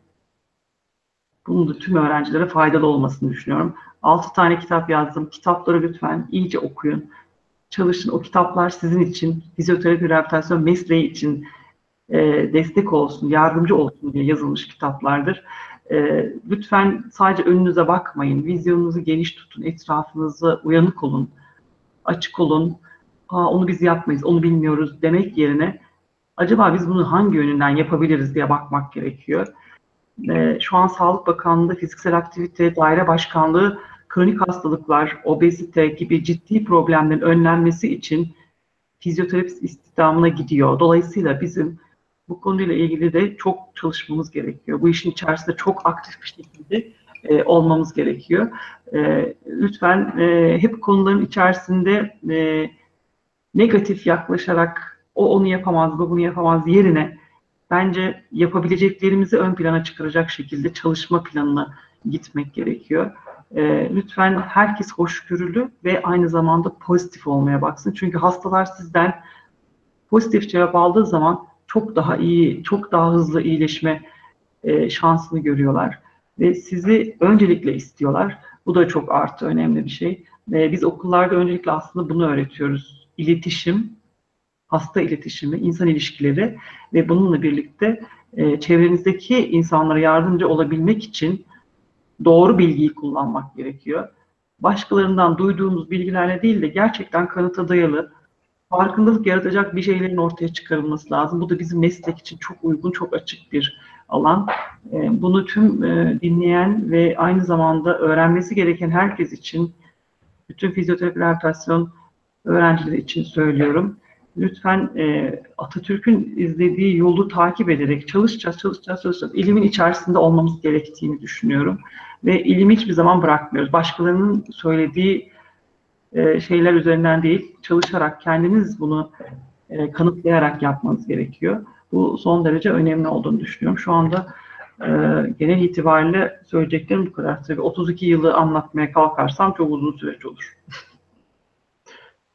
Bunun da tüm öğrencilere faydalı olmasını düşünüyorum. 6 tane kitap yazdım. Kitapları lütfen iyice okuyun. Çalışın. O kitaplar sizin için, fizyoterapi rehabilitasyon mesleği için e, destek olsun, yardımcı olsun diye yazılmış kitaplardır. E, lütfen sadece önünüze bakmayın. Vizyonunuzu geniş tutun. Etrafınızı uyanık olun. Açık olun. Aa, onu biz yapmayız, onu bilmiyoruz demek yerine acaba biz bunu hangi yönünden yapabiliriz diye bakmak gerekiyor. Ee, şu an Sağlık Bakanlığı Fiziksel Aktivite Daire Başkanlığı kronik hastalıklar, obezite gibi ciddi problemlerin önlenmesi için fizyoterapist istihdamına gidiyor. Dolayısıyla bizim bu konuyla ilgili de çok çalışmamız gerekiyor. Bu işin içerisinde çok aktif bir şekilde e, olmamız gerekiyor. E, lütfen e, hep konuların içerisinde e, negatif yaklaşarak o onu yapamaz, bu bunu yapamaz yerine bence yapabileceklerimizi ön plana çıkaracak şekilde çalışma planına gitmek gerekiyor. E, lütfen herkes hoşgörülü ve aynı zamanda pozitif olmaya baksın. Çünkü hastalar sizden pozitif cevap aldığı zaman çok daha iyi, çok daha hızlı iyileşme e, şansını görüyorlar. Ve sizi öncelikle istiyorlar. Bu da çok artı önemli bir şey. E, biz okullarda öncelikle aslında bunu öğretiyoruz. İletişim, hasta iletişimi, insan ilişkileri ve bununla birlikte e, çevrenizdeki insanlara yardımcı olabilmek için doğru bilgiyi kullanmak gerekiyor. Başkalarından duyduğumuz bilgilerle değil de gerçekten kanıta dayalı, farkındalık yaratacak bir şeylerin ortaya çıkarılması lazım. Bu da bizim meslek için çok uygun, çok açık bir alan. E, bunu tüm e, dinleyen ve aynı zamanda öğrenmesi gereken herkes için, bütün fizyoterapi rehabilitasyon öğrencileri için söylüyorum. Lütfen e, Atatürk'ün izlediği yolu takip ederek çalışacağız, çalışacağız, çalışacağız. İlimin içerisinde olmamız gerektiğini düşünüyorum. Ve ilimi hiçbir zaman bırakmıyoruz. Başkalarının söylediği e, şeyler üzerinden değil, çalışarak kendiniz bunu e, kanıtlayarak yapmanız gerekiyor. Bu son derece önemli olduğunu düşünüyorum. Şu anda e, genel itibariyle söyleyeceklerim bu kadar. Tabii 32 yılı anlatmaya kalkarsam çok uzun süreç olur.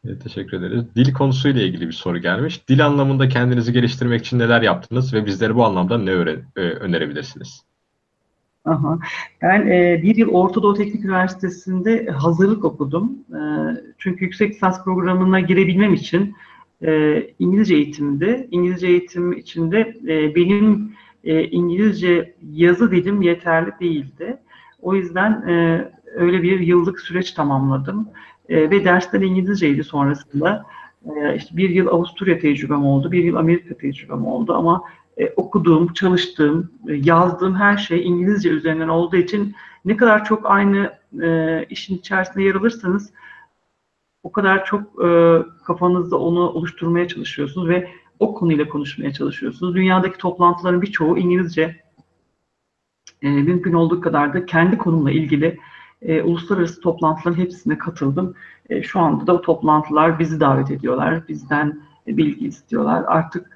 Evet, teşekkür ederiz. Dil konusuyla ilgili bir soru gelmiş. Dil anlamında kendinizi geliştirmek için neler yaptınız ve bizlere bu anlamda ne e, önerebilirsiniz? Aha. Ben e, bir yıl Orta Doğu Teknik Üniversitesi'nde hazırlık okudum. E, çünkü yüksek lisans programına girebilmem için e, İngilizce eğitimde, İngilizce eğitim içinde e, benim e, İngilizce yazı dilim yeterli değildi. O yüzden e, öyle bir yıllık süreç tamamladım. E, ve dersler İngilizceydi sonrasında. E, işte bir yıl Avusturya tecrübem oldu, bir yıl Amerika tecrübem oldu ama e, okuduğum, çalıştığım, e, yazdığım her şey İngilizce üzerinden olduğu için ne kadar çok aynı e, işin içerisinde yer alırsanız o kadar çok kafanızda onu oluşturmaya çalışıyorsunuz ve o konuyla konuşmaya çalışıyorsunuz. Dünyadaki toplantıların birçoğu İngilizce. E, mümkün olduğu kadar da kendi konumla ilgili e, uluslararası toplantıların hepsine katıldım. E, şu anda da o toplantılar bizi davet ediyorlar, bizden bilgi istiyorlar. Artık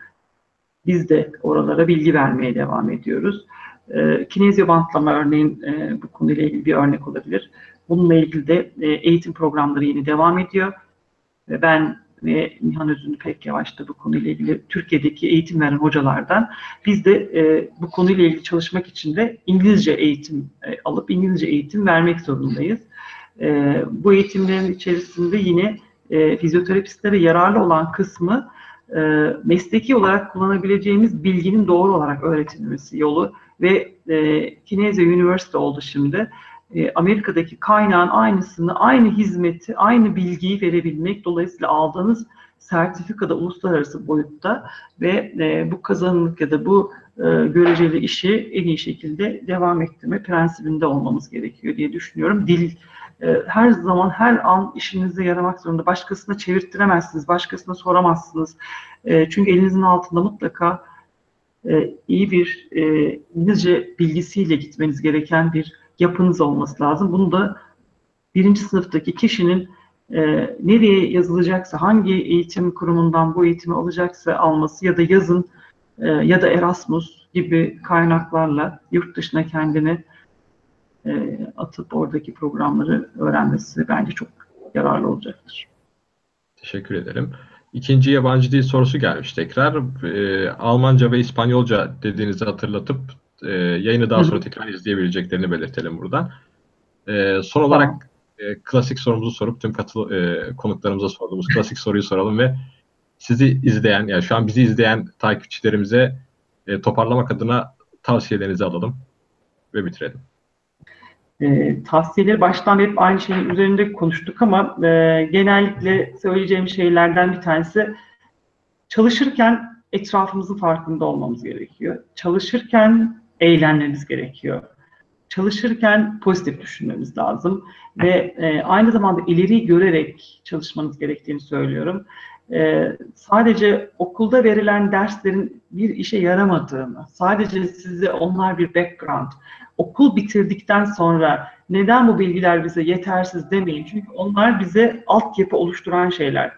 biz de oralara bilgi vermeye devam ediyoruz. E, kinezyo bantlama örneğin e, bu konuyla ilgili bir örnek olabilir. Bununla ilgili de e, eğitim programları yeni devam ediyor. Ve ben ve Nihan Özünlü pek yavaşta bu konuyla ilgili Türkiye'deki eğitim veren hocalardan biz de e, bu konuyla ilgili çalışmak için de İngilizce eğitim e, alıp İngilizce eğitim vermek zorundayız. E, bu eğitimlerin içerisinde yine e, fizyoterapistlere yararlı olan kısmı e, mesleki olarak kullanabileceğimiz bilginin doğru olarak öğretilmesi yolu ve e, Kineze University oldu şimdi. E, Amerika'daki kaynağın aynısını, aynı hizmeti, aynı bilgiyi verebilmek. Dolayısıyla aldığınız sertifikada uluslararası boyutta ve e, bu kazanımlık ya da bu e, göreceli işi en iyi şekilde devam ettirme prensibinde olmamız gerekiyor diye düşünüyorum. Dil e, her zaman her an işinize yaramak zorunda. Başkasına çevirttiremezsiniz, başkasına soramazsınız. Çünkü elinizin altında mutlaka iyi bir e, İngilizce bilgisiyle gitmeniz gereken bir yapınız olması lazım. Bunu da birinci sınıftaki kişinin e, nereye yazılacaksa, hangi eğitim kurumundan bu eğitimi alacaksa alması ya da yazın e, ya da Erasmus gibi kaynaklarla yurt dışına kendini e, atıp oradaki programları öğrenmesi bence çok yararlı olacaktır. Teşekkür ederim. İkinci yabancı dil sorusu gelmiş tekrar. E, Almanca ve İspanyolca dediğinizi hatırlatıp e, yayını daha sonra tekrar izleyebileceklerini belirtelim buradan. E, son olarak e, klasik sorumuzu sorup tüm katıl e, konuklarımıza sorduğumuz klasik soruyu soralım ve sizi izleyen, yani şu an bizi izleyen takipçilerimize e, toparlamak adına tavsiyelerinizi alalım ve bitirelim. E, tavsiyeleri baştan hep aynı şeyin üzerinde konuştuk ama e, genellikle söyleyeceğim şeylerden bir tanesi çalışırken etrafımızın farkında olmamız gerekiyor. Çalışırken eğlenmemiz gerekiyor. Çalışırken pozitif düşünmemiz lazım ve e, aynı zamanda ileri görerek çalışmanız gerektiğini söylüyorum. E, sadece okulda verilen derslerin bir işe yaramadığını, sadece size onlar bir background, okul bitirdikten sonra neden bu bilgiler bize yetersiz demeyin. Çünkü onlar bize altyapı oluşturan şeyler.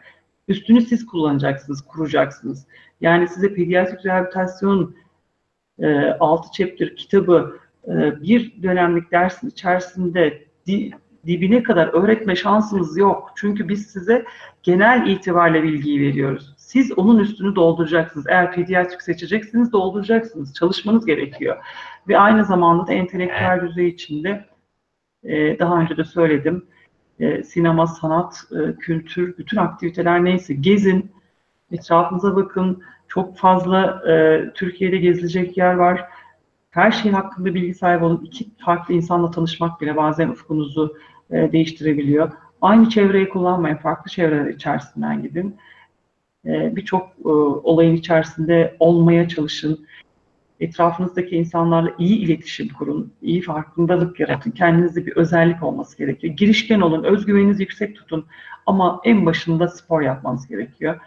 Üstünü siz kullanacaksınız, kuracaksınız. Yani size pediatrik rehabilitasyon e, 6 chapter kitabı e, bir dönemlik dersin içerisinde di, dibine kadar öğretme şansımız yok. Çünkü biz size genel itibariyle bilgiyi veriyoruz. Siz onun üstünü dolduracaksınız. Eğer pediatrik seçeceksiniz dolduracaksınız. Çalışmanız gerekiyor. Ve aynı zamanda da entelektüel düzey içinde e, daha önce de söyledim. E, sinema, sanat, e, kültür, bütün aktiviteler neyse gezin, etrafınıza bakın. Çok fazla e, Türkiye'de gezilecek yer var. Her şey hakkında bilgi sahibi olun. İki farklı insanla tanışmak bile bazen ufkunuzu e, değiştirebiliyor. Aynı çevreyi kullanmayın, farklı çevreler içerisinden gidin. E, Birçok e, olayın içerisinde olmaya çalışın etrafınızdaki insanlarla iyi iletişim kurun, iyi farkındalık yaratın. Kendinizde bir özellik olması gerekiyor. Girişken olun, özgüveninizi yüksek tutun ama en başında spor yapmanız gerekiyor.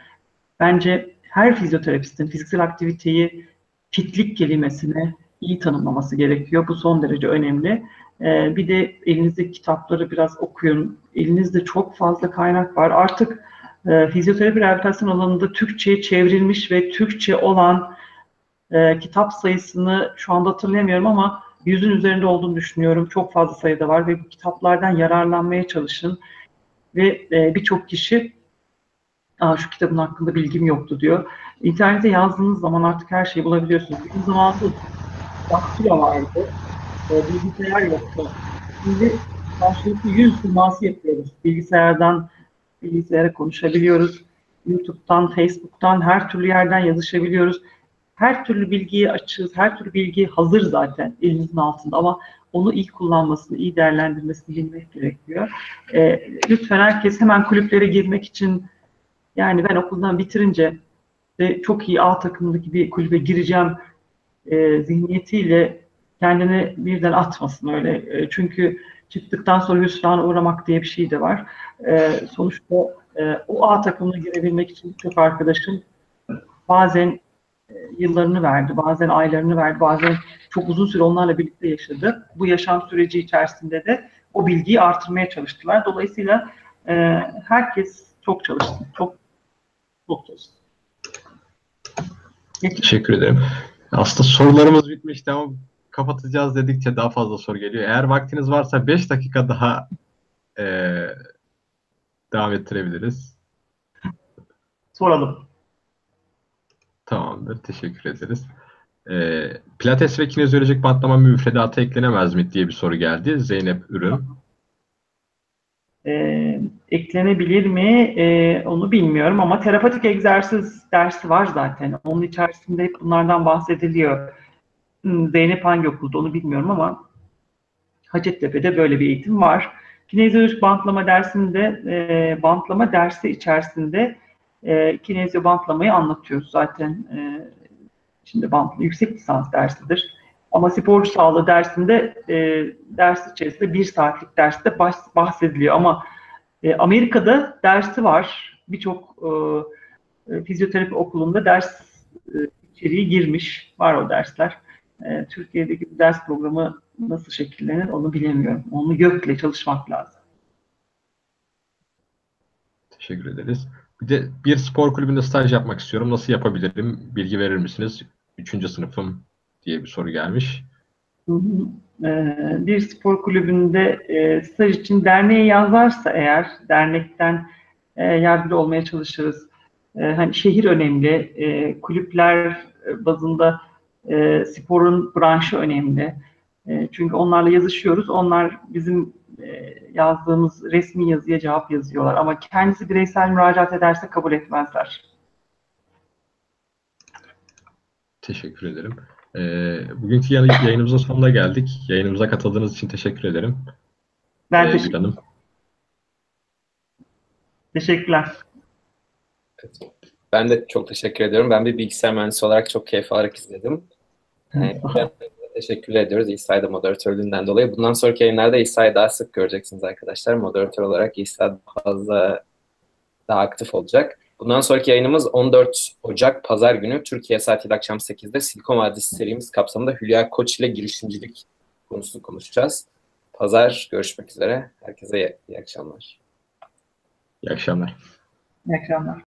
Bence her fizyoterapistin fiziksel aktiviteyi fitlik kelimesine iyi tanımlaması gerekiyor. Bu son derece önemli. Ee, bir de elinizdeki kitapları biraz okuyun. Elinizde çok fazla kaynak var. Artık e, fizyoterapi rehabilitasyon alanında Türkçe'ye çevrilmiş ve Türkçe olan e, kitap sayısını şu anda hatırlayamıyorum ama yüzün üzerinde olduğunu düşünüyorum. Çok fazla sayıda var ve bu kitaplardan yararlanmaya çalışın. Ve e, birçok kişi Aa, şu kitabın hakkında bilgim yoktu diyor. İnternete yazdığınız zaman artık her şeyi bulabiliyorsunuz. Bir zamanında daktilo vardı. E, bilgisayar yoktu. Şimdi karşılıklı yüz teması yapıyoruz. Bilgisayardan bilgisayara konuşabiliyoruz. YouTube'dan, Facebook'tan her türlü yerden yazışabiliyoruz her türlü bilgiyi açığız, her türlü bilgi hazır zaten elinizin altında ama onu iyi kullanmasını, iyi değerlendirmesini bilmek gerekiyor. E, lütfen herkes hemen kulüplere girmek için yani ben okuldan bitirince de çok iyi A takımındaki bir kulübe gireceğim e, zihniyetiyle kendini birden atmasın öyle. E, çünkü çıktıktan sonra hüsrana uğramak diye bir şey de var. E, sonuçta e, o A takımına girebilmek için çok arkadaşım bazen yıllarını verdi, bazen aylarını verdi, bazen çok uzun süre onlarla birlikte yaşadı. Bu yaşam süreci içerisinde de o bilgiyi artırmaya çalıştılar. Dolayısıyla e, herkes çok çalıştı, çok çalıştı. Teşekkür ederim. Aslında sorularımız bitmişti ama kapatacağız dedikçe daha fazla soru geliyor. Eğer vaktiniz varsa 5 dakika daha e, devam ettirebiliriz. soralım. Tamamdır. Teşekkür ederiz. E, pilates ve kinezyolojik bantlama müfredata eklenemez mi diye bir soru geldi. Zeynep Ürün. E, eklenebilir mi? E, onu bilmiyorum ama terapatik egzersiz dersi var zaten. Onun içerisinde hep bunlardan bahsediliyor. Hmm, Zeynep hangi okulda onu bilmiyorum ama Hacettepe'de böyle bir eğitim var. Kinezyolojik bantlama dersinde, e, bantlama dersi içerisinde e, kinezyo bantlamayı anlatıyoruz zaten. E, şimdi bantlı yüksek lisans dersidir. Ama sporcu sağlığı dersinde e, ders içerisinde bir saatlik derste bahsediliyor. Ama e, Amerika'da dersi var. Birçok e, e, fizyoterapi okulunda ders e, içeriği girmiş. Var o dersler. E, Türkiye'deki ders programı nasıl şekillenir onu bilemiyorum. Onu gökle çalışmak lazım. Teşekkür ederiz. Bir de bir spor kulübünde staj yapmak istiyorum. Nasıl yapabilirim? Bilgi verir misiniz? Üçüncü sınıfım diye bir soru gelmiş. Ee, bir spor kulübünde e, staj için derneğe yazarsa eğer dernekten e, yardımcı olmaya çalışırız. E, hani şehir önemli, kulüpler bazında sporun branşı önemli. Çünkü onlarla yazışıyoruz. Onlar bizim yazdığımız resmi yazıya cevap yazıyorlar. Ama kendisi bireysel müracaat ederse kabul etmezler. Teşekkür ederim. E, bugünkü yayınımızın sonuna geldik. Yayınımıza katıldığınız için teşekkür ederim. Ben ee, teşekkür ederim. Teşekkürler. Ben de çok teşekkür ediyorum. Ben bir bilgisayar mühendisi olarak çok keyif alarak izledim. Yani, teşekkür ediyoruz İsa'yı da moderatörlüğünden dolayı. Bundan sonraki yayınlarda İsa'yı daha sık göreceksiniz arkadaşlar. Moderatör olarak İsa fazla daha aktif olacak. Bundan sonraki yayınımız 14 Ocak Pazar günü Türkiye saatiyle akşam 8'de Silikon Vadisi serimiz kapsamında Hülya Koç ile girişimcilik konusunu konuşacağız. Pazar görüşmek üzere. Herkese iyi, iyi akşamlar. İyi akşamlar. İyi akşamlar.